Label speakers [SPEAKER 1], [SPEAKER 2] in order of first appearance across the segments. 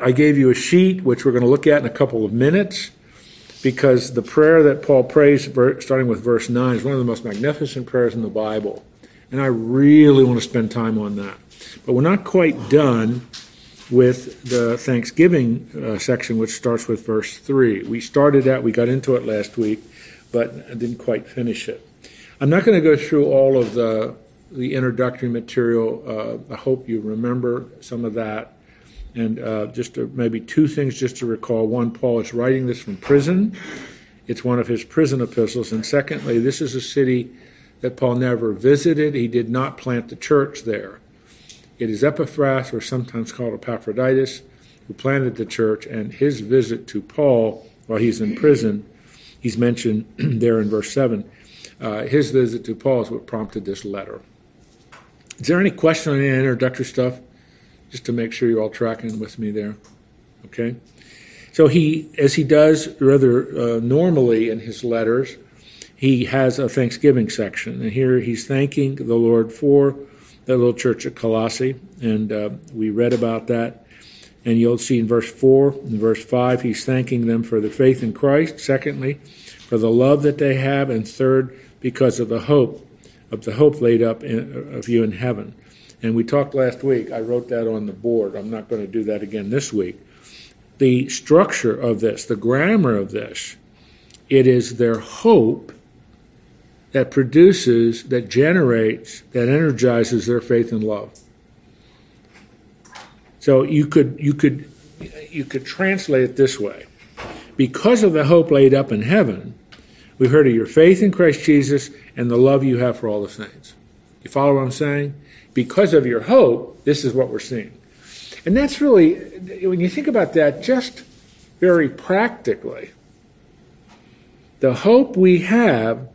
[SPEAKER 1] I gave you a sheet, which we're going to look at in a couple of minutes, because the prayer that Paul prays, starting with verse 9, is one of the most magnificent prayers in the Bible. And I really want to spend time on that. But we're not quite done with the Thanksgiving uh, section, which starts with verse 3. We started that, we got into it last week, but I didn't quite finish it. I'm not going to go through all of the, the introductory material. Uh, I hope you remember some of that. And uh, just to, maybe two things just to recall. One, Paul is writing this from prison. It's one of his prison epistles. And secondly, this is a city that Paul never visited. He did not plant the church there. It is Epaphras, or sometimes called Epaphroditus, who planted the church, and his visit to Paul while he's in prison, he's mentioned there in verse 7. Uh, his visit to Paul is what prompted this letter. Is there any question on any introductory stuff? Just to make sure you're all tracking with me there. Okay? So he, as he does rather uh, normally in his letters, he has a Thanksgiving section. And here he's thanking the Lord for the little church at Colossae. And uh, we read about that. And you'll see in verse 4 and verse 5, he's thanking them for their faith in Christ. Secondly, for the love that they have. And third, because of the hope, of the hope laid up in, of you in heaven. And we talked last week, I wrote that on the board. I'm not going to do that again this week. The structure of this, the grammar of this, it is their hope that produces, that generates, that energizes their faith and love. So you could you could you could translate it this way. Because of the hope laid up in heaven, we've heard of your faith in Christ Jesus and the love you have for all the saints. You follow what I'm saying? Because of your hope, this is what we're seeing. And that's really, when you think about that, just very practically, the hope we have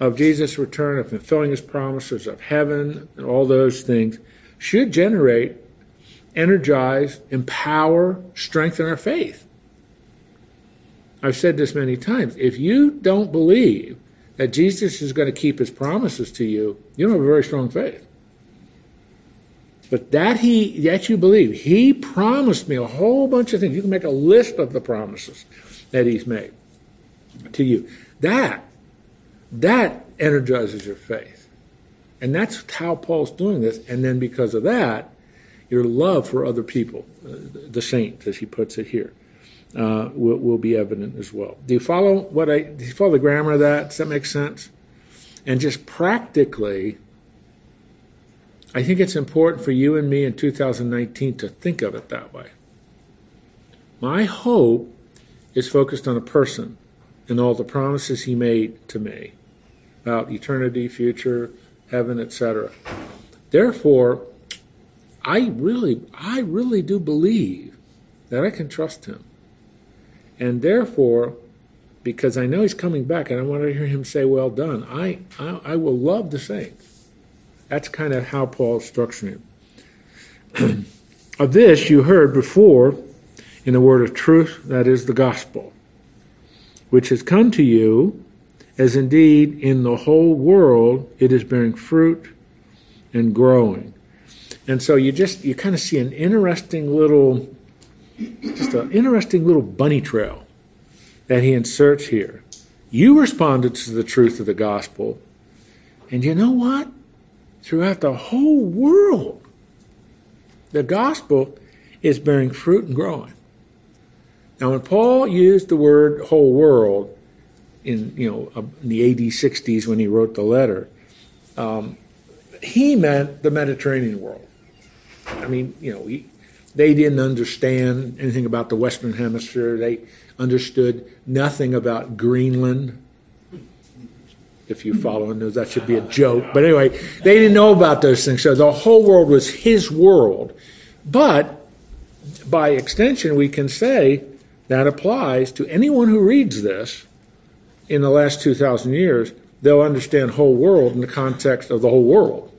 [SPEAKER 1] of Jesus' return, of fulfilling his promises, of heaven, and all those things should generate, energize, empower, strengthen our faith. I've said this many times. If you don't believe that Jesus is going to keep his promises to you, you don't have a very strong faith. But that he that you believe, he promised me a whole bunch of things. You can make a list of the promises that he's made to you. That that energizes your faith. And that's how Paul's doing this. And then because of that, your love for other people, uh, the saints, as he puts it here, uh, will, will, be evident as well. Do you follow what I? Do you follow the grammar of that? Does that make sense? And just practically, I think it's important for you and me in 2019 to think of it that way. My hope is focused on a person and all the promises he made to me about eternity, future, heaven, etc. Therefore, I really, I really do believe that I can trust him. And therefore, because I know he's coming back and I want to hear him say, Well done, I, I, I will love the saints. That's kind of how Paul's structuring it. of this you heard before in the word of truth, that is the gospel, which has come to you as indeed in the whole world it is bearing fruit and growing. And so you just you kind of see an interesting little just an interesting little bunny trail that he inserts here. You responded to the truth of the gospel, and you know what? Throughout the whole world, the gospel is bearing fruit and growing. Now, when Paul used the word whole world, in you know in the AD 60s when he wrote the letter, um, he meant the Mediterranean world. I mean, you know, he, they didn't understand anything about the Western Hemisphere. They understood nothing about Greenland. If you follow and that should be a joke. But anyway, they didn't know about those things. So the whole world was his world. But by extension, we can say that applies to anyone who reads this in the last 2,000 years, they'll understand whole world in the context of the whole world.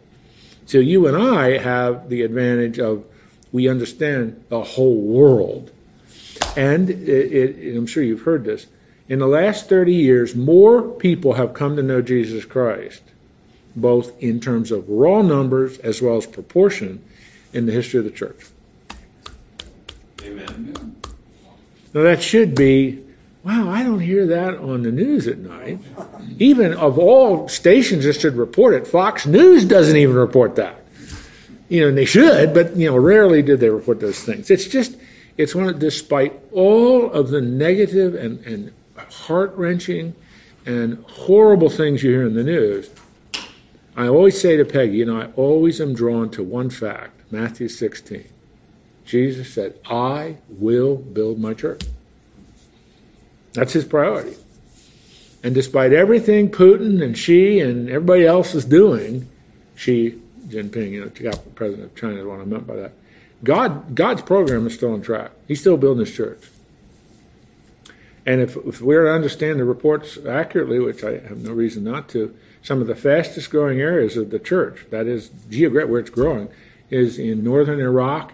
[SPEAKER 1] So you and I have the advantage of we understand the whole world. And it, it, I'm sure you've heard this. In the last 30 years, more people have come to know Jesus Christ, both in terms of raw numbers as well as proportion, in the history of the church.
[SPEAKER 2] Amen.
[SPEAKER 1] Now that should be, wow, I don't hear that on the news at night. Even of all stations that should report it, Fox News doesn't even report that. You know, and they should, but you know, rarely did they report those things. It's just, it's one of, despite all of the negative and, and heart wrenching and horrible things you hear in the news, I always say to Peggy, you know, I always am drawn to one fact Matthew 16. Jesus said, I will build my church. That's his priority. And despite everything Putin and Xi and everybody else is doing, Xi Jinping, you know, the president of China is what I meant by that. God, God's program is still on track. He's still building his church. And if, if we're to understand the reports accurately, which I have no reason not to, some of the fastest growing areas of the church, that is geographic where it's growing, is in northern Iraq,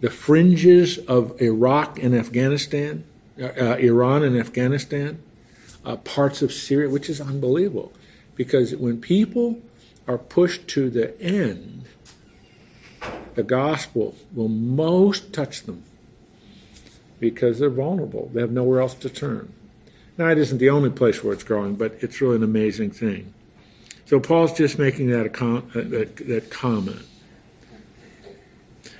[SPEAKER 1] the fringes of Iraq and Afghanistan, uh, uh, Iran and Afghanistan, uh, parts of Syria, which is unbelievable. Because when people are pushed to the end, the gospel will most touch them because they're vulnerable. They have nowhere else to turn. Now, it isn't the only place where it's growing, but it's really an amazing thing. So Paul's just making that, uh, that, that comment.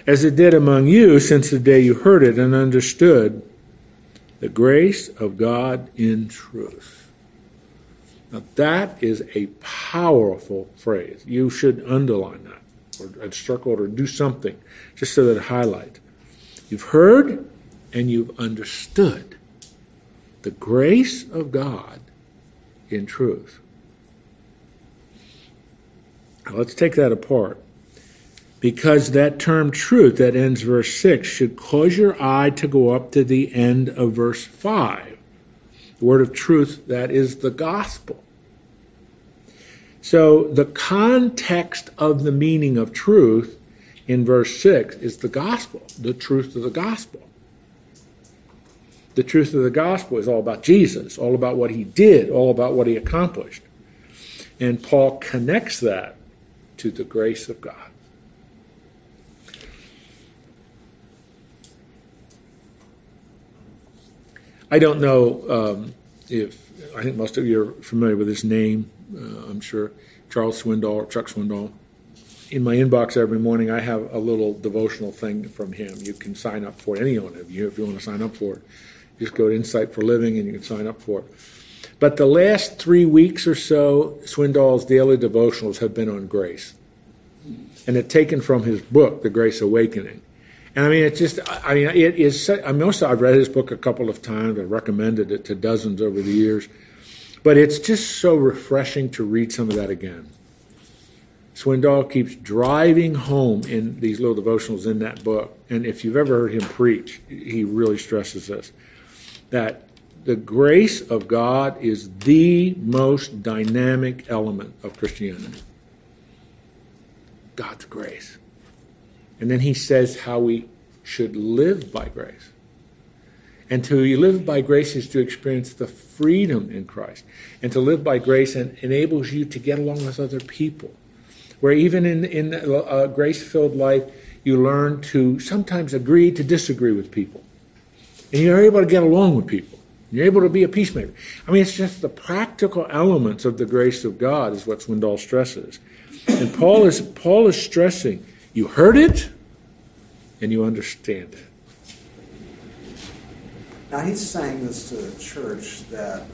[SPEAKER 1] As it did among you since the day you heard it and understood the grace of God in truth. Now, that is a powerful phrase. You should underline that or circle it or do something just so that it highlights. You've heard and you've understood the grace of God in truth. Now let's take that apart. Because that term truth that ends verse 6 should cause your eye to go up to the end of verse 5. The word of truth, that is the gospel. So the context of the meaning of truth in verse 6 is the gospel, the truth of the gospel. The truth of the gospel is all about Jesus, all about what he did, all about what he accomplished. And Paul connects that to the grace of God. I don't know um, if, I think most of you are familiar with his name, uh, I'm sure, Charles Swindoll, Chuck Swindoll. In my inbox every morning, I have a little devotional thing from him. You can sign up for it, any one of you, if you want to sign up for it. Just go to Insight for Living and you can sign up for it. But the last three weeks or so, Swindoll's daily devotionals have been on grace. And it's taken from his book, The Grace Awakening. And I mean, it's just, I mean, it is, I mean, also I've read his book a couple of times. I've recommended it to dozens over the years. But it's just so refreshing to read some of that again. Swindoll keeps driving home in these little devotionals in that book. And if you've ever heard him preach, he really stresses this that the grace of God is the most dynamic element of Christianity. God's grace. And then he says how we should live by grace. And to live by grace is to experience the freedom in Christ. And to live by grace enables you to get along with other people. Where even in, in a grace filled life, you learn to sometimes agree to disagree with people and you're able to get along with people. You're able to be a peacemaker. I mean, it's just the practical elements of the grace of God is what Swindoll stresses. And Paul is Paul is stressing, you heard it and you understand it.
[SPEAKER 3] Now he's saying this to a church that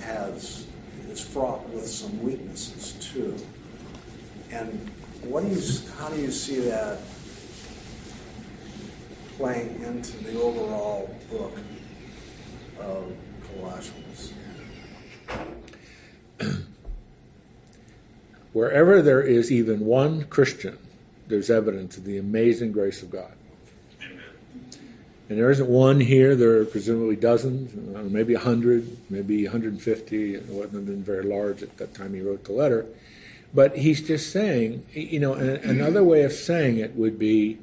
[SPEAKER 3] has is fraught with some weaknesses too. And what do you how do you see that playing into the overall book of Colossians.
[SPEAKER 1] Wherever there is even one Christian, there's evidence of the amazing grace of God. And there isn't one here. There are presumably dozens, maybe a hundred, maybe 150. It wasn't been very large at that time he wrote the letter. But he's just saying, you know, another way of saying it would be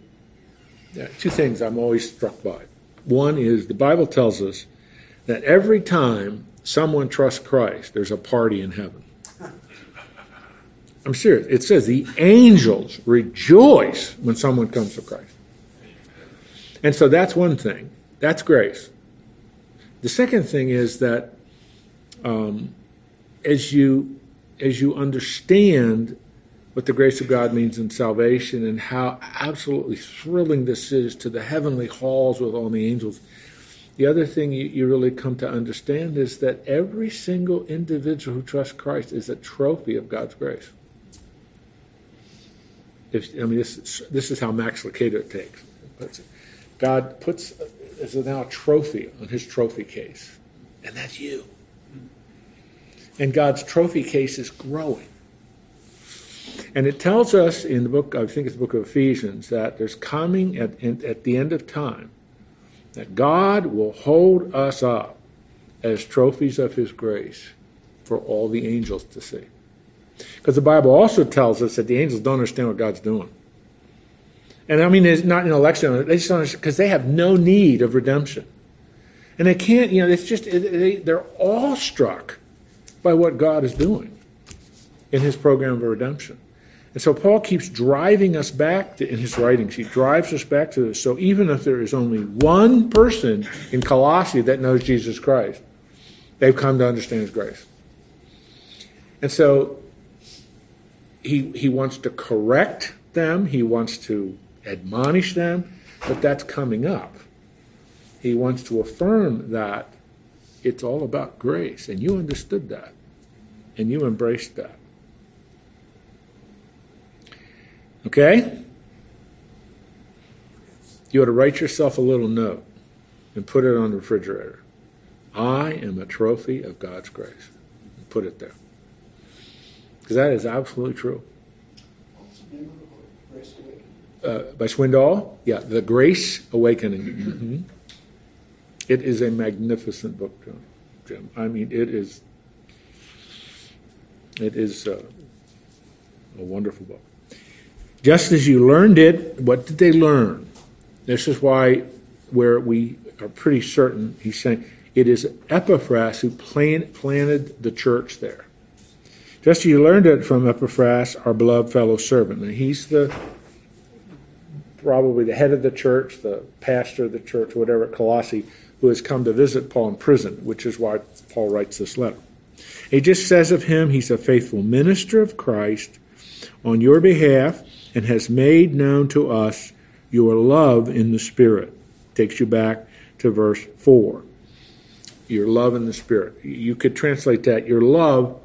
[SPEAKER 1] two things I'm always struck by. One is the Bible tells us that every time someone trusts Christ, there's a party in heaven. I'm serious. It says the angels rejoice when someone comes to Christ. And so that's one thing. That's grace. The second thing is that um, as you as you understand what the grace of God means in salvation and how absolutely thrilling this is to the heavenly halls with all the angels. The other thing you, you really come to understand is that every single individual who trusts Christ is a trophy of God's grace. If, I mean, this, this is how Max Lucado takes. God puts is now a trophy on his trophy case, and that's you. And God's trophy case is growing. And it tells us in the book, I think it's the book of Ephesians, that there's coming at, at the end of time that God will hold us up as trophies of his grace for all the angels to see. Because the Bible also tells us that the angels don't understand what God's doing. And I mean, it's not an election, they just don't because they have no need of redemption. And they can't, you know, it's just, they, they're awestruck by what God is doing in his program of redemption. And so Paul keeps driving us back to, in his writings. He drives us back to this. So even if there is only one person in Colossae that knows Jesus Christ, they've come to understand his grace. And so he, he wants to correct them, he wants to admonish them, but that's coming up. He wants to affirm that it's all about grace, and you understood that, and you embraced that. Okay? You ought to write yourself a little note and put it on the refrigerator. I am a trophy of God's grace. Put it there. Because that is absolutely true. Uh, by Swindoll? Yeah, The Grace Awakening. Mm-hmm. It is a magnificent book, Jim. I mean, it is. It is uh, a wonderful book. Just as you learned it, what did they learn? This is why, where we are pretty certain, he's saying it is Epaphras who plant, planted the church there. Just as you learned it from Epaphras, our beloved fellow servant. And he's the probably the head of the church, the pastor of the church, whatever, at Colossae, who has come to visit Paul in prison, which is why Paul writes this letter. He just says of him, he's a faithful minister of Christ on your behalf and has made known to us your love in the Spirit. Takes you back to verse 4. Your love in the Spirit. You could translate that your love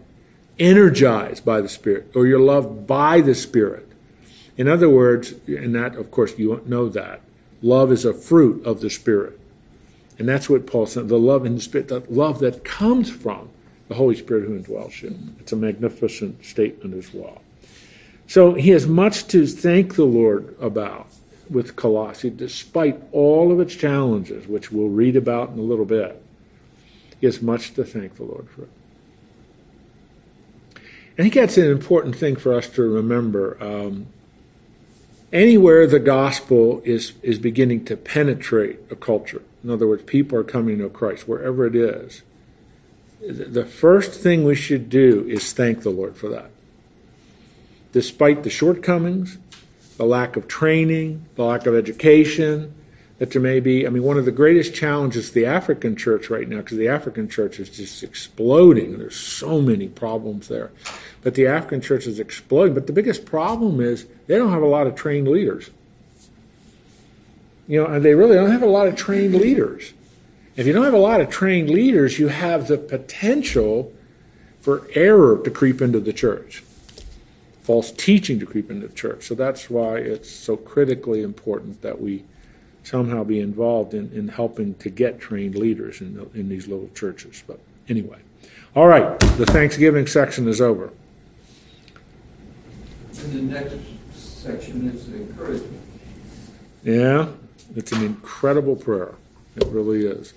[SPEAKER 1] energized by the Spirit, or your love by the Spirit. In other words, and that, of course, you know that. Love is a fruit of the Spirit. And that's what Paul said the love in the Spirit, the love that comes from the Holy Spirit who indwells you. It's a magnificent statement as well. So he has much to thank the Lord about with Colossae, despite all of its challenges, which we'll read about in a little bit. He has much to thank the Lord for. I think that's an important thing for us to remember. Um, anywhere the gospel is, is beginning to penetrate a culture, in other words, people are coming to Christ, wherever it is, the first thing we should do is thank the Lord for that despite the shortcomings, the lack of training, the lack of education that there may be. I mean, one of the greatest challenges the African church right now, because the African church is just exploding. There's so many problems there. But the African church is exploding. But the biggest problem is they don't have a lot of trained leaders. You know, and they really don't have a lot of trained leaders. If you don't have a lot of trained leaders, you have the potential for error to creep into the church false teaching to creep into the church. So that's why it's so critically important that we somehow be involved in, in helping to get trained leaders in, the, in these little churches. But anyway, all right, the Thanksgiving section is over.
[SPEAKER 2] And the next section is encouragement.
[SPEAKER 1] Yeah, it's an incredible prayer. It really is.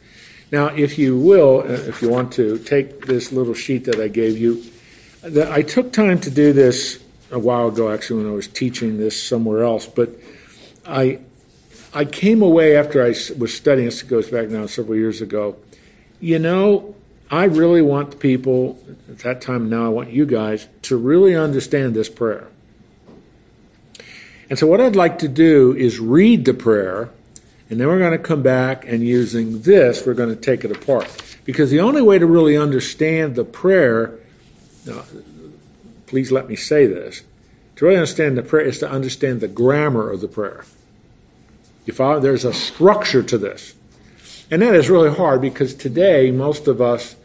[SPEAKER 1] Now, if you will, uh, if you want to, take this little sheet that I gave you. I took time to do this a while ago, actually, when I was teaching this somewhere else. But I I came away after I was studying. This it goes back now several years ago. You know, I really want the people at that time. Now I want you guys to really understand this prayer. And so, what I'd like to do is read the prayer, And then we're going to come back and using this, we're going to take it apart. Because the only way to really understand the prayer, please let me say this, to really understand the prayer is to understand the grammar of the prayer. There's a structure to this. And that is really hard because today most of us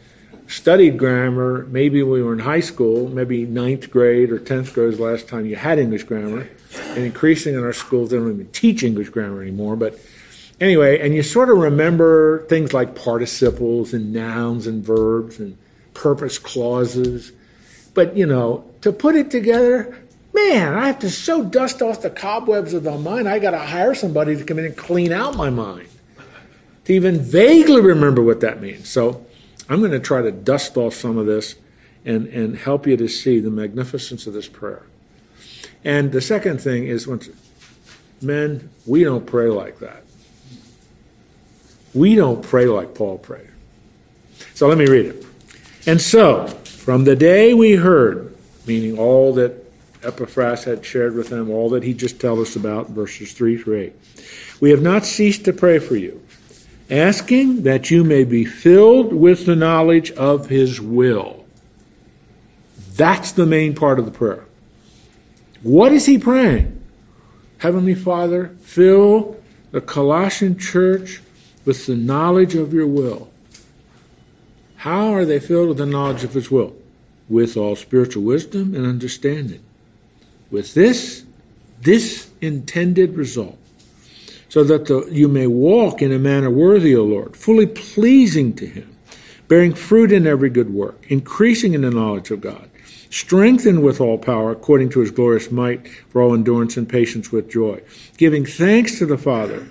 [SPEAKER 1] studied grammar. Maybe we were in high school, maybe ninth grade or tenth grade was the last time you had English grammar. And increasingly in our schools, they don't even teach English grammar anymore. But anyway, and you sort of remember things like participles and nouns and verbs and purpose clauses. But you know, to put it together, man, I have to so dust off the cobwebs of the mind. I got to hire somebody to come in and clean out my mind to even vaguely remember what that means. So I'm going to try to dust off some of this and, and help you to see the magnificence of this prayer. And the second thing is, once, men, we don't pray like that. We don't pray like Paul prayed. So let me read it. And so, from the day we heard, meaning all that Epaphras had shared with them, all that he just told us about, verses 3 through 8, we have not ceased to pray for you, asking that you may be filled with the knowledge of his will. That's the main part of the prayer. What is he praying? Heavenly Father, fill the Colossian church with the knowledge of your will. How are they filled with the knowledge of his will? With all spiritual wisdom and understanding. With this, this intended result, so that the, you may walk in a manner worthy, O Lord, fully pleasing to him, bearing fruit in every good work, increasing in the knowledge of God strengthened with all power according to his glorious might for all endurance and patience with joy, giving thanks to the Father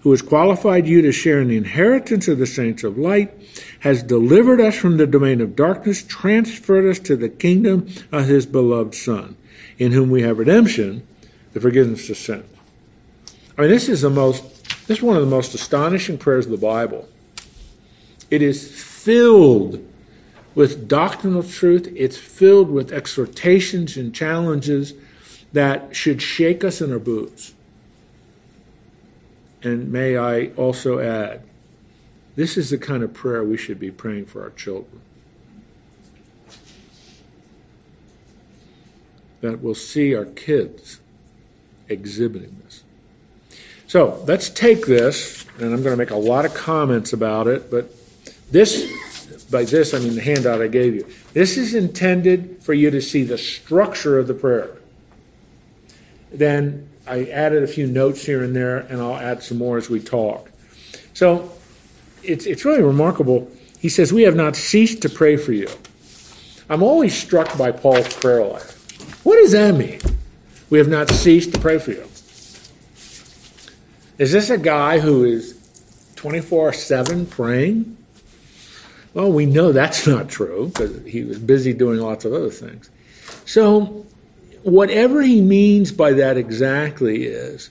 [SPEAKER 1] who has qualified you to share in the inheritance of the saints of light, has delivered us from the domain of darkness, transferred us to the kingdom of his beloved Son, in whom we have redemption, the forgiveness of sin. I mean, this is the most, this is one of the most astonishing prayers of the Bible. It is filled with doctrinal truth. It's filled with exhortations and challenges that should shake us in our boots. And may I also add, this is the kind of prayer we should be praying for our children. That we'll see our kids exhibiting this. So let's take this, and I'm going to make a lot of comments about it, but this by this I mean the handout I gave you. This is intended for you to see the structure of the prayer. Then I added a few notes here and there, and I'll add some more as we talk. So it's, it's really remarkable. He says, We have not ceased to pray for you. I'm always struck by Paul's prayer life. What does that mean? We have not ceased to pray for you. Is this a guy who is 24 7 praying? Well, we know that's not true because he was busy doing lots of other things. So, whatever he means by that exactly is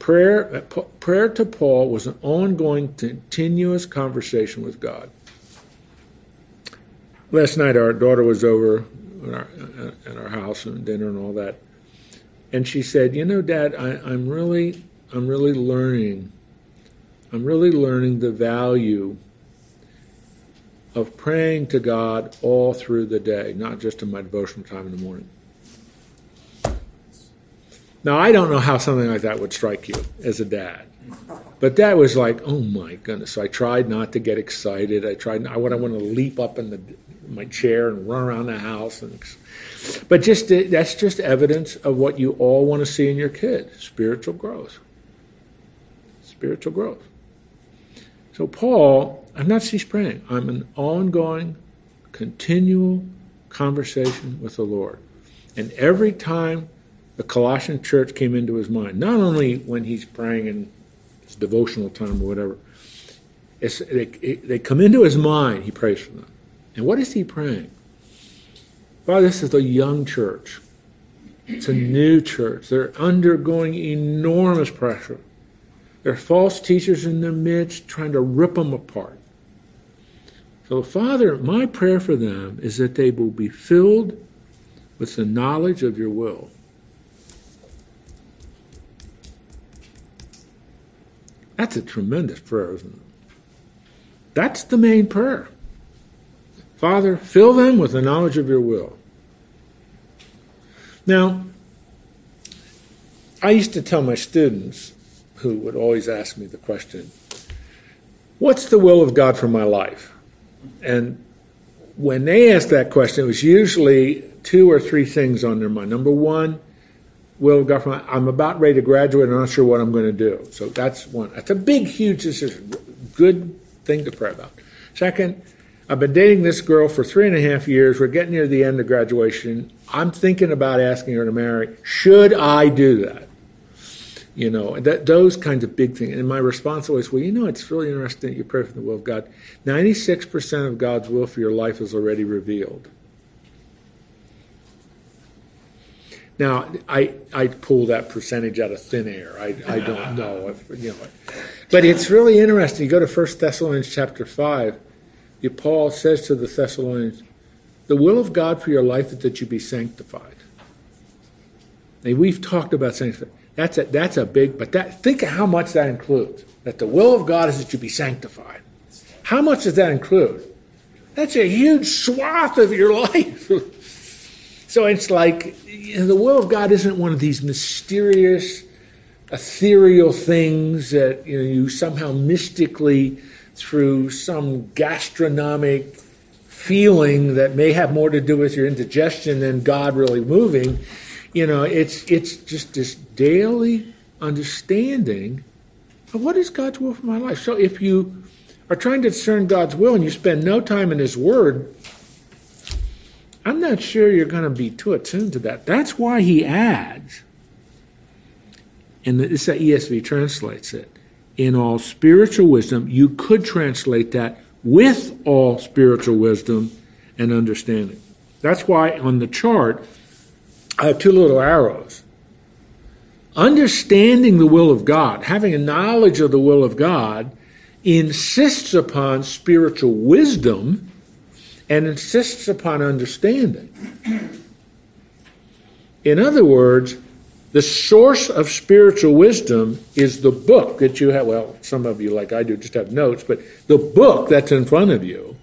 [SPEAKER 1] prayer, uh, prayer to Paul was an ongoing, continuous conversation with God. Last night, our daughter was over at our, our house and dinner and all that, and she said, "You know, Dad, I, I'm really, I'm really learning. I'm really learning the value." of praying to God all through the day, not just in my devotional time in the morning. Now, I don't know how something like that would strike you as a dad. But that was like, oh my goodness. So I tried not to get excited. I tried, I would, I want to leap up in the, my chair and run around the house. And, but just that's just evidence of what you all want to see in your kid spiritual growth. Spiritual growth. So Paul, I'm not cease praying. I'm an ongoing, continual conversation with the Lord. And every time the Colossian church came into his mind, not only when he's praying in his devotional time or whatever, they, they come into his mind, he prays for them. And what is he praying? Well, this is a young church. It's a new church. They're undergoing enormous pressure. There are false teachers in their midst trying to rip them apart. So, Father, my prayer for them is that they will be filled with the knowledge of your will. That's a tremendous prayer, isn't it? That's the main prayer. Father, fill them with the knowledge of your will. Now, I used to tell my students, who would always ask me the question, What's the will of God for my life? And when they asked that question, it was usually two or three things on their mind. Number one, will of God I'm about ready to graduate, I'm not sure what I'm going to do. So that's one. That's a big, huge decision. Good thing to pray about. Second, I've been dating this girl for three and a half years. We're getting near the end of graduation. I'm thinking about asking her to marry. Should I do that? You know, that those kinds of big things. And my response always, well, you know, it's really interesting that you pray for the will of God. 96% of God's will for your life is already revealed. Now, I, I pull that percentage out of thin air. I, I don't know. If, you know. But it's really interesting. You go to 1 Thessalonians chapter 5 Paul says to the Thessalonians, the will of God for your life is that you be sanctified. And we've talked about sanctification. That's a, that's a big, but that, think of how much that includes. That the will of God is that you be sanctified. How much does that include? That's a huge swath of your life. so it's like you know, the will of God isn't one of these mysterious, ethereal things that you know you somehow mystically through some gastronomic feeling that may have more to do with your indigestion than God really moving. You know, it's it's just this daily understanding of what is God's will for my life. So if you are trying to discern God's will and you spend no time in His Word, I'm not sure you're going to be too attuned to that. That's why He adds, and this ESV translates it in all spiritual wisdom. You could translate that with all spiritual wisdom and understanding. That's why on the chart, I have two little arrows. Understanding the will of God, having a knowledge of the will of God, insists upon spiritual wisdom and insists upon understanding. In other words, the source of spiritual wisdom is the book that you have. Well, some of you, like I do, just have notes, but the book that's in front of you.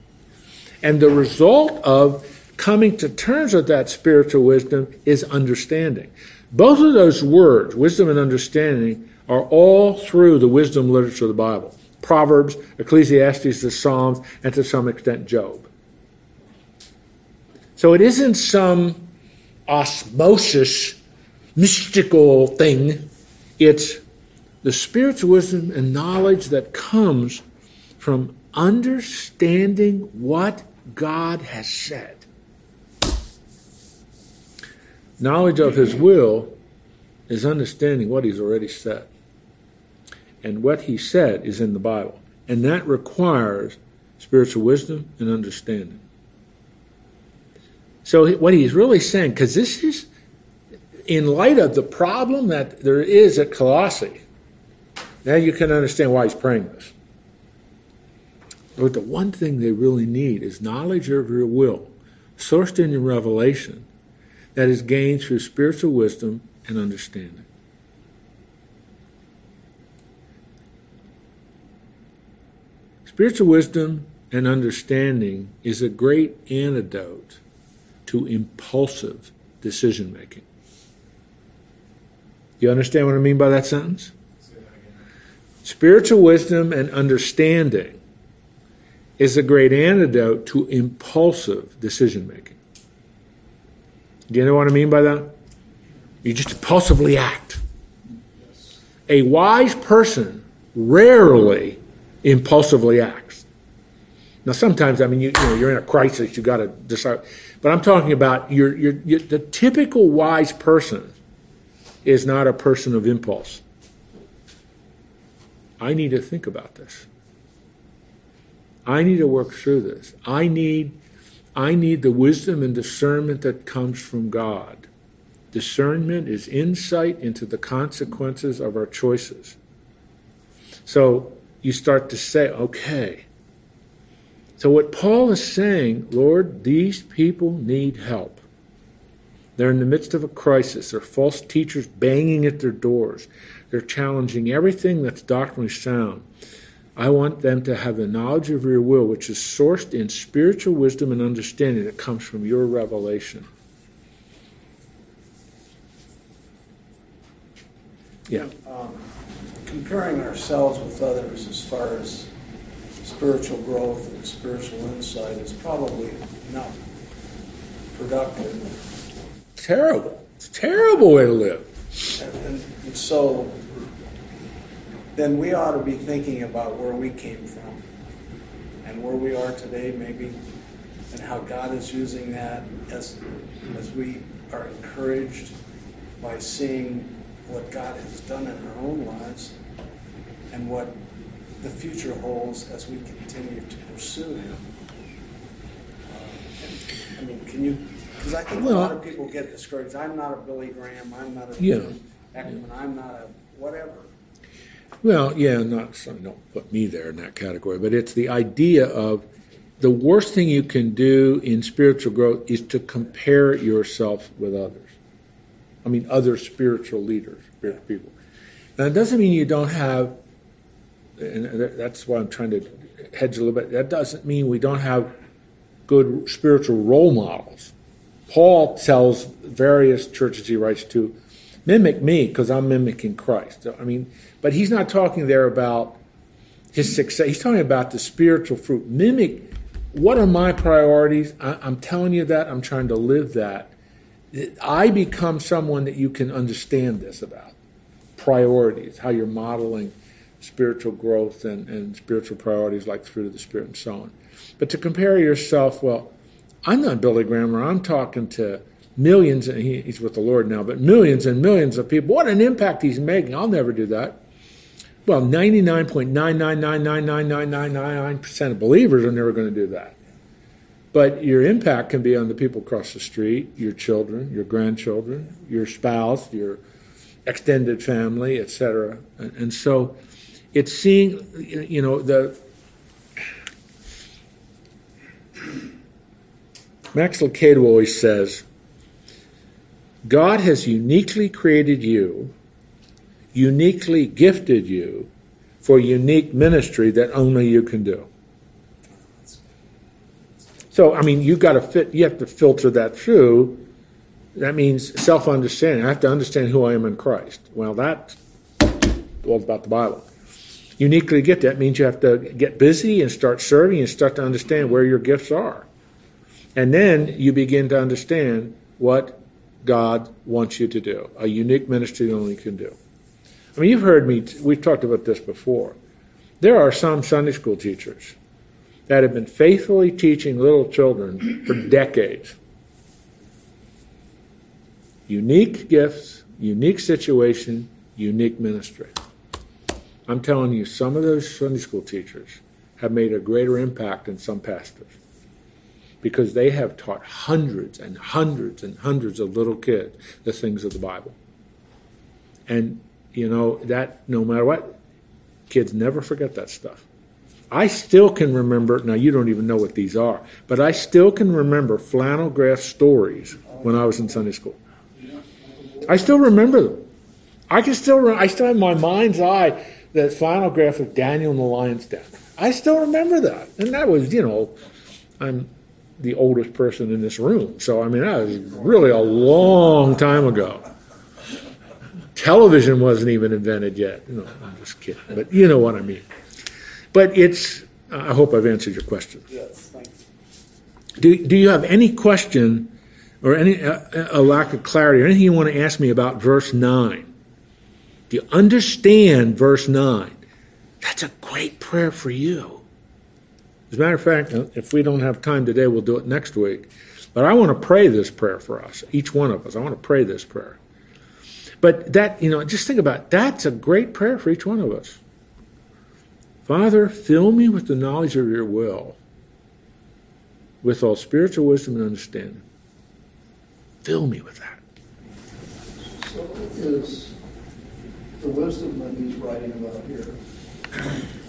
[SPEAKER 1] And the result of coming to terms with that spiritual wisdom is understanding. Both of those words, wisdom and understanding, are all through the wisdom literature of the Bible Proverbs, Ecclesiastes, the Psalms, and to some extent, Job. So it isn't some osmosis mystical thing. It's the spiritual wisdom and knowledge that comes from understanding what God has said. Knowledge of His will is understanding what He's already said. And what He said is in the Bible. And that requires spiritual wisdom and understanding. So, what He's really saying, because this is in light of the problem that there is at Colossae, now you can understand why he's praying this. But the one thing they really need is knowledge of your will, sourced in your revelation, that is gained through spiritual wisdom and understanding. Spiritual wisdom and understanding is a great antidote to impulsive decision making. Do you understand what I mean by that sentence? Spiritual wisdom and understanding is a great antidote to impulsive decision making. Do you know what I mean by that? You just impulsively act. A wise person rarely impulsively acts. Now, sometimes, I mean, you, you know, you're in a crisis, you got to decide. But I'm talking about your, your, your, the typical wise person is not a person of impulse. I need to think about this. I need to work through this. I need I need the wisdom and discernment that comes from God. Discernment is insight into the consequences of our choices. So you start to say, okay. So what Paul is saying, Lord, these people need help. They're in the midst of a crisis. There are false teachers banging at their doors. They're challenging everything that's doctrinally sound. I want them to have the knowledge of your will, which is sourced in spiritual wisdom and understanding that comes from your revelation. Yeah.
[SPEAKER 3] Um, comparing ourselves with others as far as spiritual growth and spiritual insight is probably not productive.
[SPEAKER 1] Terrible. It's a terrible way to live.
[SPEAKER 3] And, and, and so then we ought to be thinking about where we came from and where we are today, maybe, and how God is using that as, as we are encouraged by seeing what God has done in our own lives and what the future holds as we continue to pursue Him. Uh, I mean, can you? Because I think a lot of people get discouraged. I'm not a Billy Graham. I'm not a
[SPEAKER 1] yeah.
[SPEAKER 3] I'm not a whatever.
[SPEAKER 1] Well, yeah, not so don't put me there in that category, but it's the idea of the worst thing you can do in spiritual growth is to compare yourself with others. I mean, other spiritual leaders, spiritual people. Now, it doesn't mean you don't have, and that's why I'm trying to hedge a little bit. That doesn't mean we don't have good spiritual role models. Paul tells various churches he writes to, mimic me because I'm mimicking Christ. I mean, but he's not talking there about his success. He's talking about the spiritual fruit. Mimic what are my priorities? I, I'm telling you that. I'm trying to live that. I become someone that you can understand this about. Priorities, how you're modeling spiritual growth and, and spiritual priorities like the fruit of the Spirit and so on. But to compare yourself, well, I'm not Billy Graham, or I'm talking to millions, and he, he's with the Lord now, but millions and millions of people. What an impact he's making. I'll never do that. Well, 99.9999999% of believers are never going to do that. But your impact can be on the people across the street, your children, your grandchildren, your spouse, your extended family, etc. And, and so it's seeing, you know, the Max Lucado always says, God has uniquely created you, uniquely gifted you for unique ministry that only you can do. So, I mean, you've got to fit, you have to filter that through. That means self understanding. I have to understand who I am in Christ. Well, that's all about the Bible. Uniquely get that means you have to get busy and start serving and start to understand where your gifts are. And then you begin to understand what God wants you to do, a unique ministry you only can do. I mean, you've heard me, we've talked about this before. There are some Sunday school teachers that have been faithfully teaching little children for decades. Unique gifts, unique situation, unique ministry. I'm telling you, some of those Sunday school teachers have made a greater impact than some pastors because they have taught hundreds and hundreds and hundreds of little kids the things of the Bible. And, you know, that no matter what, kids never forget that stuff. I still can remember, now you don't even know what these are, but I still can remember flannel graph stories when I was in Sunday school. I still remember them. I can still, I still have my mind's eye that flannel graph of Daniel and the lion's den. I still remember that. And that was, you know, I'm the oldest person in this room. So, I mean, that was really a long time ago. Television wasn't even invented yet. No, I'm just kidding. But you know what I mean. But it's, I hope I've answered your question.
[SPEAKER 3] Yes, thanks.
[SPEAKER 1] Do, do you have any question or any uh, a lack of clarity or anything you want to ask me about verse 9? Do you understand verse 9? That's a great prayer for you. As a matter of fact, if we don't have time today, we'll do it next week. But I want to pray this prayer for us, each one of us. I want to pray this prayer. But that, you know, just think about it. that's a great prayer for each one of us. Father, fill me with the knowledge of your will, with all spiritual wisdom and understanding. Fill me with that.
[SPEAKER 4] So is the wisdom that he's writing about here,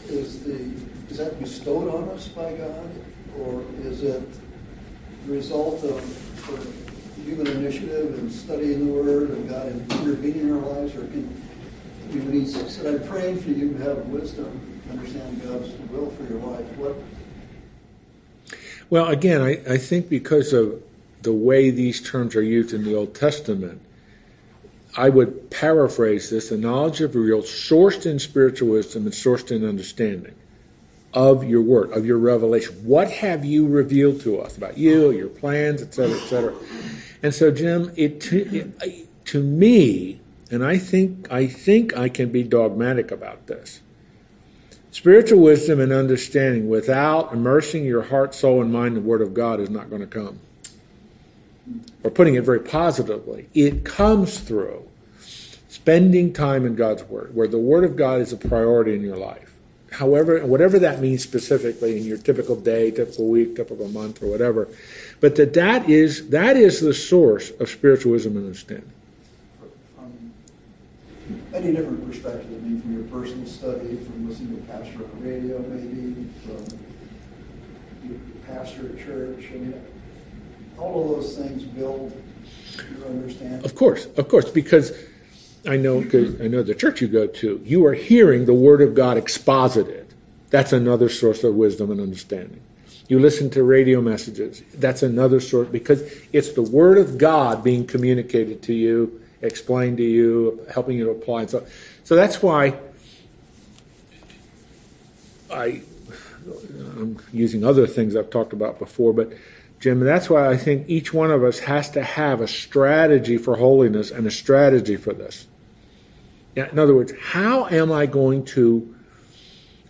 [SPEAKER 4] is the is that bestowed on us by God, or is it the result of human initiative and studying the Word and God intervening in our lives? Or can, I mean, when he said, I'm praying for you to have wisdom, understand God's will for your life, what?
[SPEAKER 1] Well, again, I, I think because of the way these terms are used in the Old Testament, I would paraphrase this the knowledge of real, sourced in spiritual wisdom and sourced in understanding of your word, of your revelation. What have you revealed to us about you, your plans, et cetera, et cetera? And so, Jim, it to, it, to me, and I think I think I can be dogmatic about this. Spiritual wisdom and understanding without immersing your heart, soul, and mind in the Word of God is not going to come. Or putting it very positively, it comes through spending time in God's Word, where the Word of God is a priority in your life. However, whatever that means specifically in your typical day, typical week, typical month, or whatever, but that that is that is the source of spiritual wisdom and understanding.
[SPEAKER 4] From any different perspective, I mean, from your personal study, from listening to pastor on the radio, maybe, from your pastor at church, I mean, all of those things build your understanding.
[SPEAKER 1] Of course, of course, because I know because I know the church you go to, you are hearing the Word of God exposited. That's another source of wisdom and understanding. You listen to radio messages. That's another source because it's the Word of God being communicated to you, explained to you, helping you to apply. And so, so that's why I, I'm using other things I've talked about before, but Jim, and that's why I think each one of us has to have a strategy for holiness and a strategy for this. In other words, how am I going to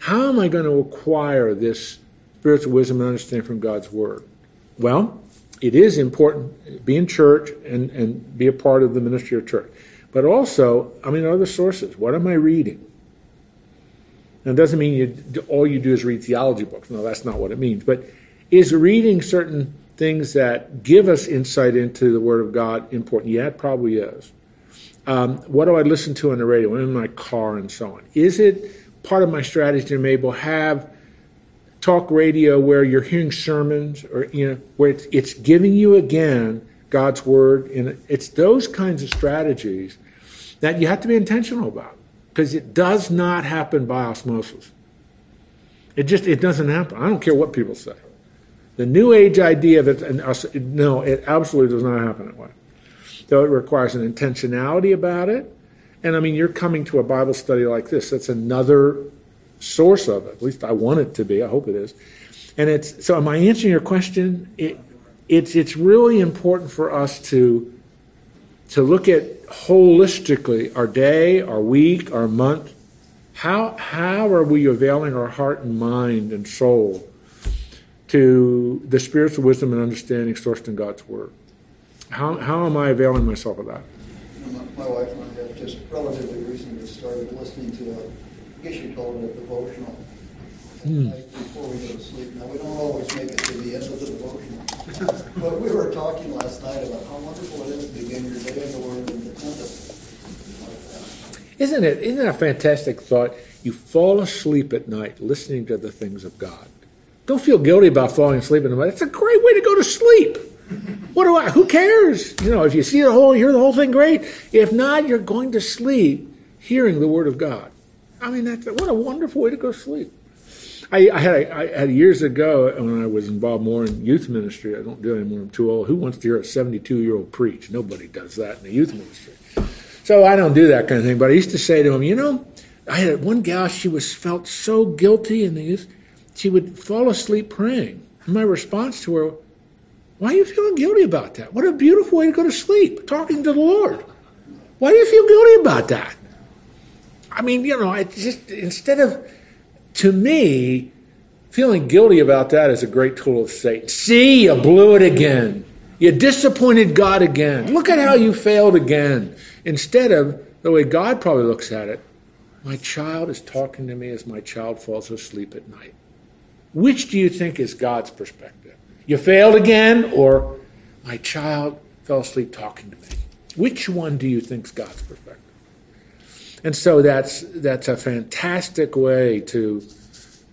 [SPEAKER 1] how am I going to acquire this spiritual wisdom and understanding from God's word? Well, it is important be in church and, and be a part of the ministry of church. But also, I mean, other sources. What am I reading? And it doesn't mean you, all you do is read theology books. No, that's not what it means. But is reading certain things that give us insight into the Word of God important? Yeah, it probably is. Um, what do I listen to on the radio? in my car and so on. Is it part of my strategy to be able to have talk radio where you're hearing sermons or you know where it's, it's giving you again God's word and it's those kinds of strategies that you have to be intentional about because it does not happen by osmosis. It just it doesn't happen. I don't care what people say. The New Age idea of it, no, it absolutely does not happen that way. So it requires an intentionality about it. And I mean, you're coming to a Bible study like this. That's another source of it. At least I want it to be. I hope it is. And it's so. Am I answering your question? It, it's it's really important for us to to look at holistically our day, our week, our month. How how are we availing our heart and mind and soul to the spiritual wisdom and understanding sourced in God's Word. How, how am I availing myself of that?
[SPEAKER 4] My, my wife and I have just relatively recently started listening to, a, I guess you call it a devotional, mm. before we go to sleep. Now, we don't always make it to the end of the devotional, but we were talking last night about how wonderful it is to begin your day in the Word and to
[SPEAKER 1] Isn't it? Isn't that a fantastic thought? You fall asleep at night listening to the things of God. Don't feel guilty about falling asleep in the night. It's a great way to go to sleep. What do I? Who cares? You know, if you see the whole, hear the whole thing, great. If not, you're going to sleep hearing the word of God. I mean, that's what a wonderful way to go to sleep. I, I, had, I had years ago when I was involved more in youth ministry. I don't do it anymore. I'm too old. Who wants to hear a 72 year old preach? Nobody does that in the youth ministry. So I don't do that kind of thing. But I used to say to him, you know, I had one gal. She was felt so guilty in the youth she would fall asleep praying. And my response to her, why are you feeling guilty about that? What a beautiful way to go to sleep, talking to the Lord. Why do you feel guilty about that? I mean, you know, it just instead of to me, feeling guilty about that is a great tool of Satan. See, you blew it again. You disappointed God again. Look at how you failed again. Instead of the way God probably looks at it, my child is talking to me as my child falls asleep at night. Which do you think is God's perspective? You failed again, or my child fell asleep talking to me? Which one do you think is God's perspective? And so that's that's a fantastic way to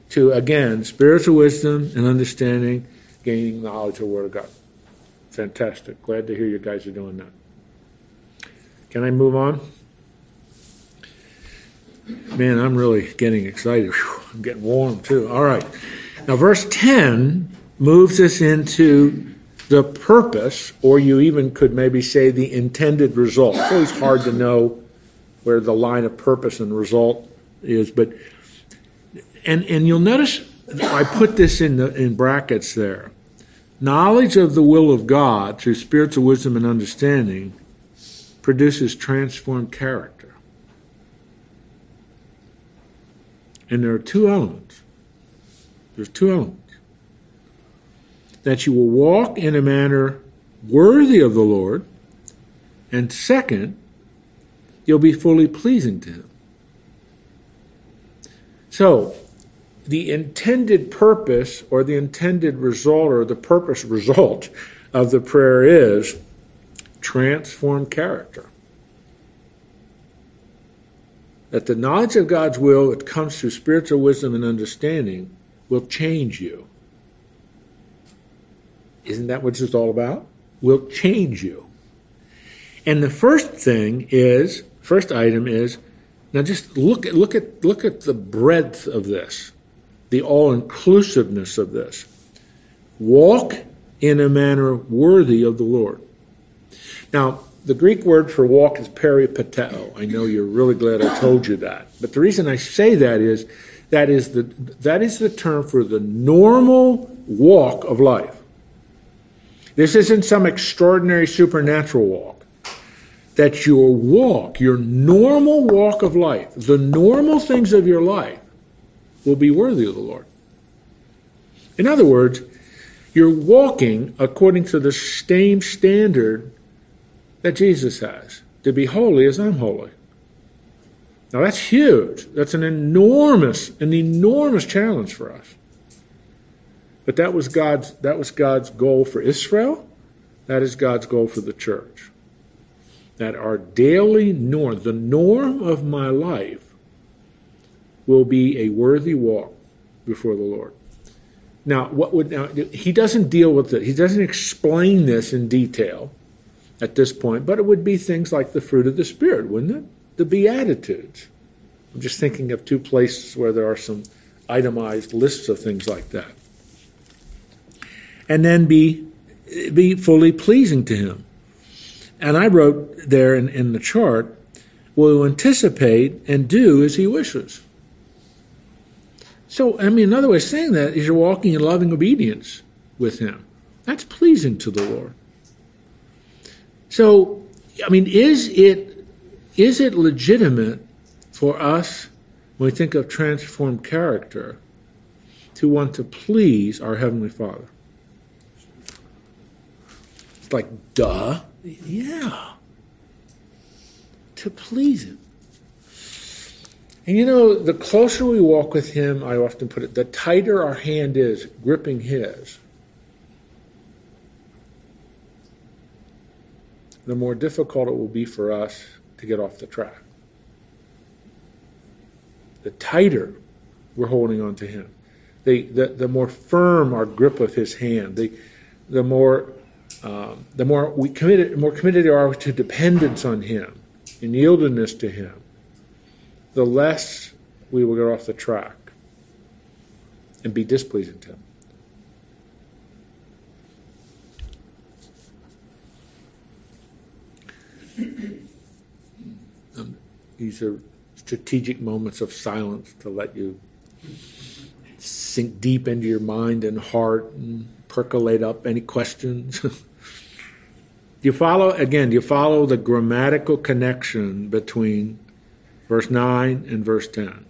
[SPEAKER 1] to again spiritual wisdom and understanding, gaining knowledge of the Word of God. Fantastic. Glad to hear you guys are doing that. Can I move on? Man, I'm really getting excited. Whew, I'm getting warm too. All right. Now, verse 10 moves us into the purpose, or you even could maybe say the intended result. It's always hard to know where the line of purpose and result is, but and and you'll notice I put this in the in brackets there. Knowledge of the will of God through spiritual wisdom and understanding produces transformed character. And there are two elements. There's two elements. That you will walk in a manner worthy of the Lord, and second, you'll be fully pleasing to Him. So, the intended purpose or the intended result or the purpose result of the prayer is transform character. That the knowledge of God's will that comes through spiritual wisdom and understanding will change you. Isn't that what this is all about? Will change you. And the first thing is, first item is, now just look at look at look at the breadth of this the all inclusiveness of this. Walk in a manner worthy of the Lord. Now, the Greek word for walk is peripateo. I know you're really glad I told you that. But the reason I say that is that is the that is the term for the normal walk of life. This isn't some extraordinary supernatural walk. That your walk, your normal walk of life, the normal things of your life will be worthy of the Lord. In other words, you're walking according to the same standard that Jesus has to be holy as I'm holy. Now that's huge. That's an enormous, an enormous challenge for us. But that was God's that was God's goal for Israel. That is God's goal for the church. That our daily norm, the norm of my life, will be a worthy walk before the Lord. Now, what would now he doesn't deal with it. He doesn't explain this in detail at this point, but it would be things like the fruit of the spirit, wouldn't it? The beatitudes. I'm just thinking of two places where there are some itemized lists of things like that. And then be be fully pleasing to him. And I wrote there in, in the chart, will anticipate and do as he wishes. So, I mean, another way of saying that is you're walking in loving obedience with Him. That's pleasing to the Lord. So, I mean, is it is it legitimate for us when we think of transformed character to want to please our Heavenly Father? It's like, duh, yeah, to please Him. And you know, the closer we walk with Him, I often put it, the tighter our hand is gripping His, the more difficult it will be for us to get off the track. The tighter we're holding on to Him, the, the, the more firm our grip of His hand, the, the more um, the more we committed, more committed we are to dependence on Him and yieldedness to Him the less we will get off the track and be displeasing to Him. These are strategic moments of silence to let you sink deep into your mind and heart and percolate up any questions. do you follow again? Do you follow the grammatical connection between verse 9 and verse 10.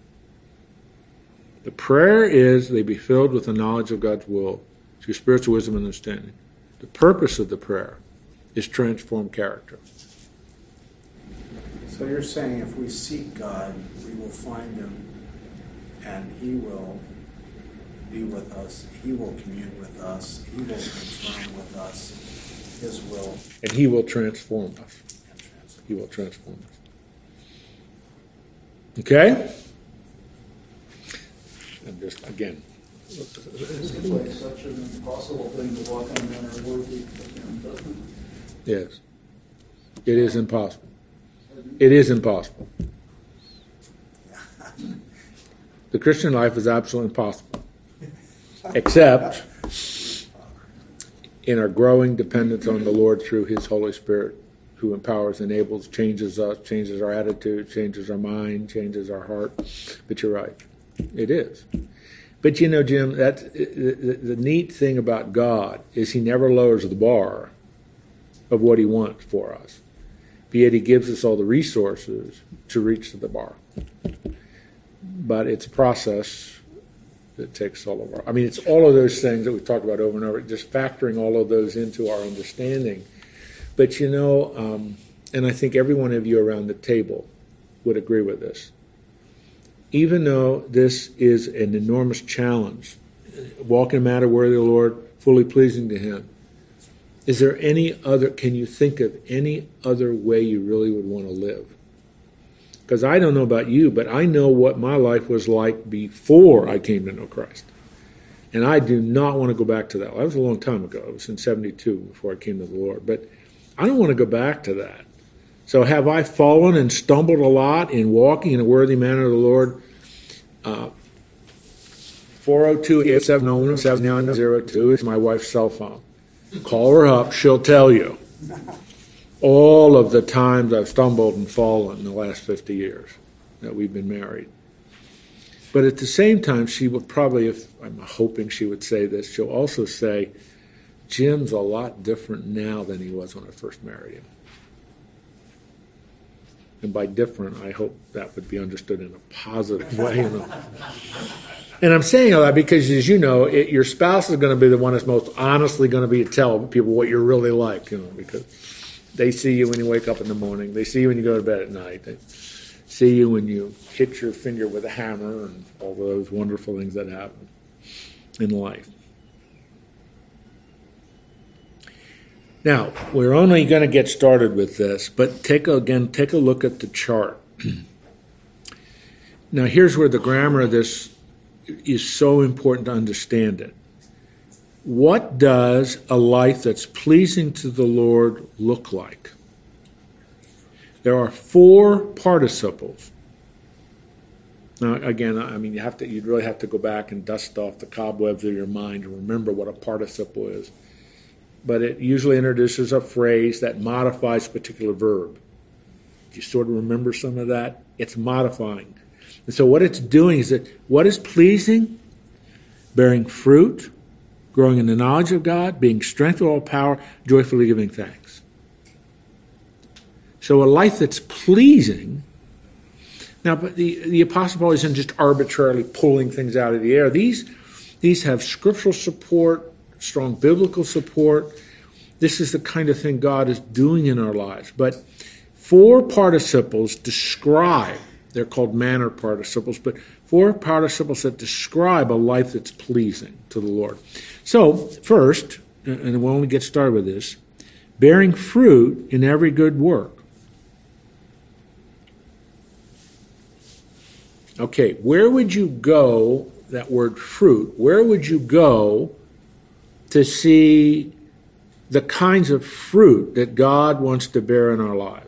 [SPEAKER 1] The prayer is they be filled with the knowledge of God's will through spiritual wisdom and understanding. The purpose of the prayer is transform character.
[SPEAKER 3] So you're saying if we seek God, we will find Him and He will be with us, He will commune with us, He will confirm with us His will.
[SPEAKER 1] And He will transform us. He will transform us. Okay? I'm just, again,
[SPEAKER 4] Seems like such an impossible thing to walk on men are worthy of him, doesn't it?
[SPEAKER 1] Yes. It is impossible. It is impossible. The Christian life is absolutely impossible. Except in our growing dependence on the Lord through His Holy Spirit, who empowers, enables, changes us, changes our attitude, changes our mind, changes our heart. But you're right. It is. But you know, Jim, that the, the neat thing about God is He never lowers the bar of what He wants for us. Yet He gives us all the resources to reach the bar. But it's a process that takes all of our. I mean, it's all of those things that we've talked about over and over, just factoring all of those into our understanding. But you know, um, and I think every one of you around the table would agree with this. Even though this is an enormous challenge, walking a matter worthy of the Lord, fully pleasing to Him, is there any other, can you think of any other way you really would want to live? Because I don't know about you, but I know what my life was like before I came to know Christ. And I do not want to go back to that. That was a long time ago. It was in 72 before I came to the Lord. But I don't want to go back to that. So have I fallen and stumbled a lot in walking in a worthy manner of the Lord? Uh, 402 is my wife's cell phone. Call her up, she'll tell you all of the times I've stumbled and fallen in the last 50 years that we've been married. But at the same time, she would probably, if I'm hoping she would say this, she'll also say, Jim's a lot different now than he was when I first married him. And by different, I hope that would be understood in a positive way. You know? And I'm saying all that because, as you know, it, your spouse is going to be the one that's most honestly going to be to tell people what you're really like, you know, because they see you when you wake up in the morning. They see you when you go to bed at night. They see you when you hit your finger with a hammer and all those wonderful things that happen in life. Now, we're only going to get started with this, but take a, again, take a look at the chart. now, here's where the grammar of this is so important to understand it. What does a life that's pleasing to the Lord look like? There are four participles. Now, again, I mean, you have to, you'd really have to go back and dust off the cobwebs of your mind to remember what a participle is but it usually introduces a phrase that modifies a particular verb. Do you sort of remember some of that? It's modifying. And so what it's doing is that what is pleasing? Bearing fruit, growing in the knowledge of God, being strengthened with all power, joyfully giving thanks. So a life that's pleasing. Now, but the, the Apostle Paul isn't just arbitrarily pulling things out of the air. These, these have scriptural support, strong biblical support. This is the kind of thing God is doing in our lives. But four participles describe, they're called manner participles, but four participles that describe a life that's pleasing to the Lord. So, first, and we'll only get started with this, bearing fruit in every good work. Okay, where would you go, that word fruit, where would you go to see the kinds of fruit that God wants to bear in our lives.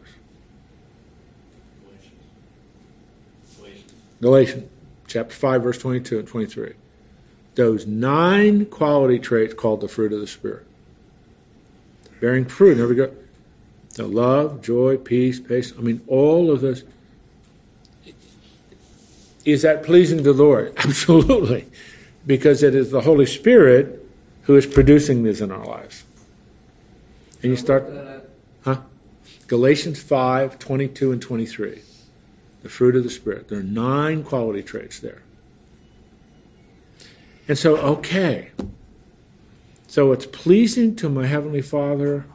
[SPEAKER 1] Galatians. Galatians chapter 5, verse 22 and 23. Those nine quality traits called the fruit of the Spirit. Bearing fruit, there we go. The love, joy, peace, patience. I mean, all of this. Is that pleasing to the Lord? Absolutely. Because it is the Holy Spirit who is producing this in our lives. And you start, huh? Galatians 5 22 and 23. The fruit of the Spirit. There are nine quality traits there. And so, okay. So, it's pleasing to my Heavenly Father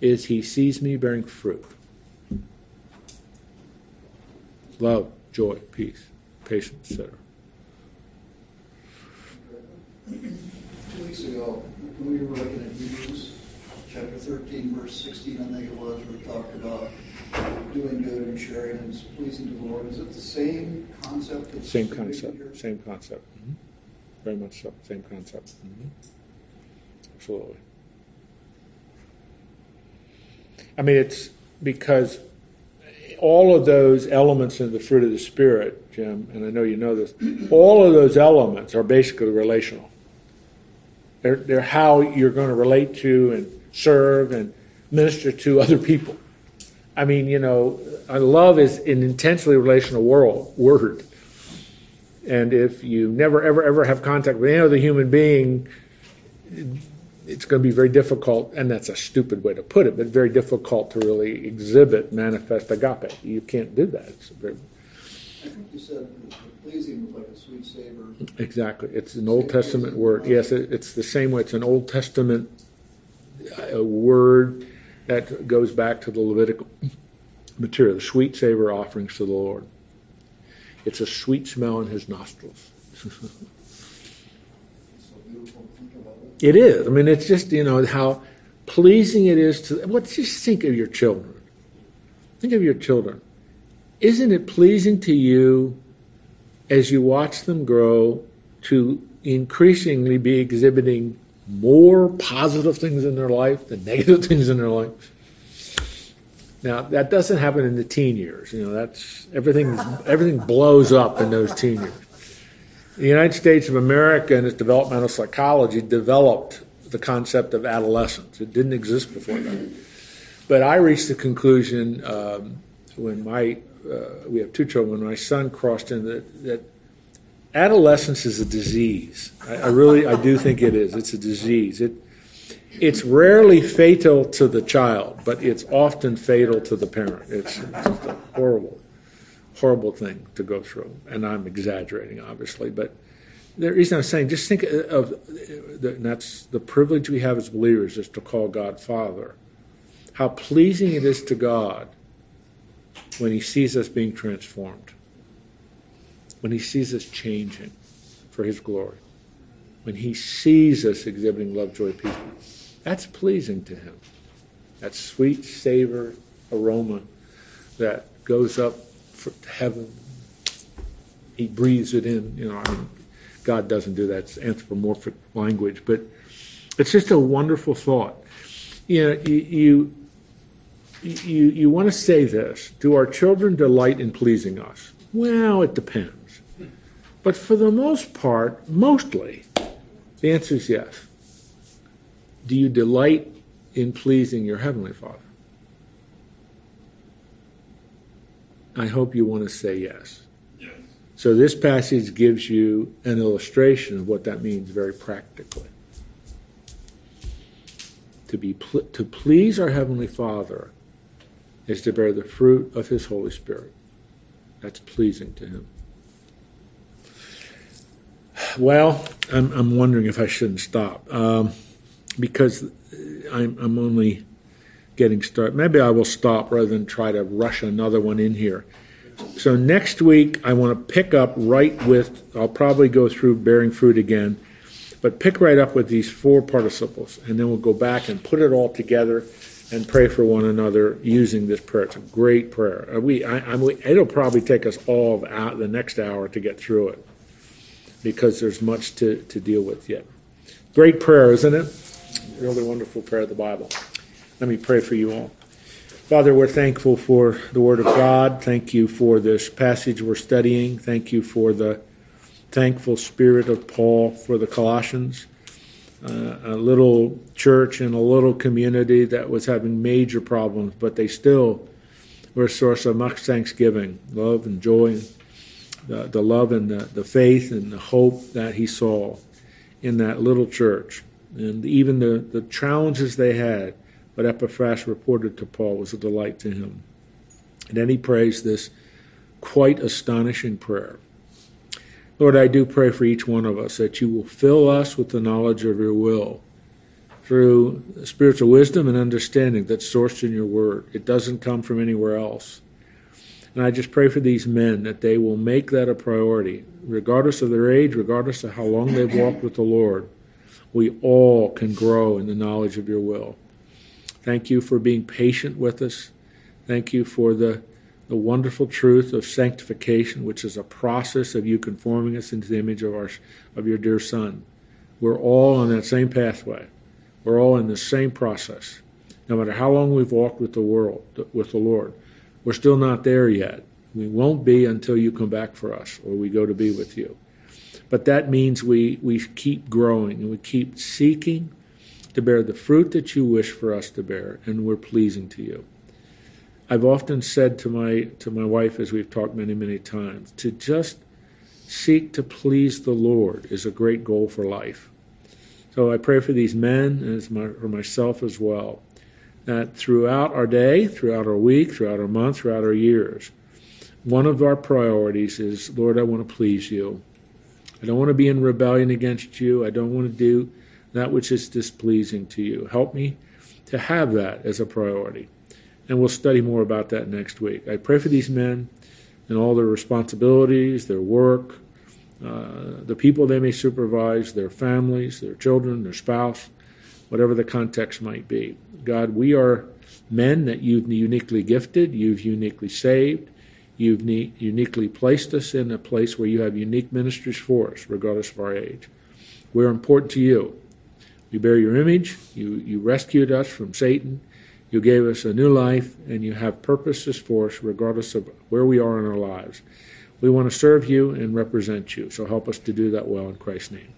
[SPEAKER 1] is He sees me bearing fruit love, joy, peace, patience, etc.
[SPEAKER 4] Two weeks ago, when we were looking at Hebrews chapter 13, verse 16, I think it was, where it talked about doing good and sharing and pleasing to the Lord. Is it the same concept?
[SPEAKER 1] Same concept. Same concept. Mm-hmm. very much so. Same concept. Mm-hmm. Absolutely. I mean, it's because all of those elements in the fruit of the Spirit, Jim, and I know you know this, all of those elements are basically relational. They're, they're how you're going to relate to and serve and minister to other people. I mean, you know, uh, love is an intensely relational world, word. And if you never, ever, ever have contact with any other human being, it's going to be very difficult, and that's a stupid way to put it, but very difficult to really exhibit, manifest agape. You can't do that. Very,
[SPEAKER 4] I think you said pleasing like a sweet savor.
[SPEAKER 1] Exactly. It's an Old Testament word. Yes, it, it's the same way. It's an Old Testament uh, word that goes back to the Levitical material, the sweet savor offerings to the Lord. It's a sweet smell in his nostrils. It is. I mean, it's just, you know, how pleasing it is to, what, just think of your children. Think of your children. Isn't it pleasing to you as you watch them grow to increasingly be exhibiting more positive things in their life than negative things in their life? Now that doesn't happen in the teen years. You know, that's everything. Everything blows up in those teen years. The United States of America and its developmental psychology developed the concept of adolescence. It didn't exist before that. But I reached the conclusion um, when my uh, we have two children. When my son crossed in that, that adolescence is a disease. I, I, really I do think it is. It's a disease. It it's rarely fatal to the child, but it's often fatal to the parent. It's, it's a horrible horrible thing to go through. And I'm exaggerating, obviously, but the reason I'm saying, just think of, that's the privilege we have as believers is to call God Father. How pleasing it is to God when He sees us being transformed, when He sees us changing for His glory, when He sees us exhibiting love, joy, peace. That's pleasing to Him. That sweet savor aroma that goes up heaven. He breathes it in. You know, I mean, God doesn't do that. It's anthropomorphic language, but it's just a wonderful thought. You know, you you you, you want to say this: Do our children delight in pleasing us? Well, it depends, but for the most part, mostly, the answer is yes. Do you delight in pleasing your heavenly Father? I hope you want to say yes. yes. So this passage gives you an illustration of what that means very practically. To be pl- to please our heavenly Father is to bear the fruit of His Holy Spirit. That's pleasing to Him. Well, I'm, I'm wondering if I shouldn't stop um, because I'm, I'm only getting started. Maybe I will stop rather than try to rush another one in here. So next week, I want to pick up right with, I'll probably go through bearing fruit again, but pick right up with these four participles, and then we'll go back and put it all together and pray for one another using this prayer. It's a great prayer. Uh, we, I, I, it'll probably take us all of the next hour to get through it because there's much to, to deal with yet. Great prayer, isn't it? Really wonderful prayer of the Bible. Let me pray for you all. Father, we're thankful for the Word of God. Thank you for this passage we're studying. Thank you for the thankful spirit of Paul for the Colossians, uh, a little church and a little community that was having major problems, but they still were a source of much thanksgiving, love, and joy. The, the love and the, the faith and the hope that he saw in that little church. And even the, the challenges they had but Epaphras reported to Paul was a delight to him. And then he prays this quite astonishing prayer. Lord, I do pray for each one of us that you will fill us with the knowledge of your will through spiritual wisdom and understanding that's sourced in your word. It doesn't come from anywhere else. And I just pray for these men that they will make that a priority, regardless of their age, regardless of how long they've walked with the Lord. We all can grow in the knowledge of your will. Thank you for being patient with us. Thank you for the the wonderful truth of sanctification, which is a process of you conforming us into the image of our of your dear Son. We're all on that same pathway. We're all in the same process. No matter how long we've walked with the world, with the Lord, we're still not there yet. We won't be until you come back for us or we go to be with you. But that means we, we keep growing and we keep seeking to bear the fruit that you wish for us to bear, and we're pleasing to you. I've often said to my to my wife as we've talked many many times to just seek to please the Lord is a great goal for life. So I pray for these men and my, for myself as well that throughout our day, throughout our week, throughout our month, throughout our years, one of our priorities is Lord, I want to please you. I don't want to be in rebellion against you. I don't want to do that which is displeasing to you. Help me to have that as a priority and we'll study more about that next week. I pray for these men and all their responsibilities, their work, uh, the people they may supervise, their families, their children, their spouse, whatever the context might be. God, we are men that you've uniquely gifted, you've uniquely saved, you've ne- uniquely placed us in a place where you have unique ministries for us, regardless of our age. We're important to you. We bear your image. You, you rescued us from Satan. You gave us a new life, and you have purposes for us regardless of where we are in our lives. We want to serve you and represent you, so help us to do that well in Christ's name.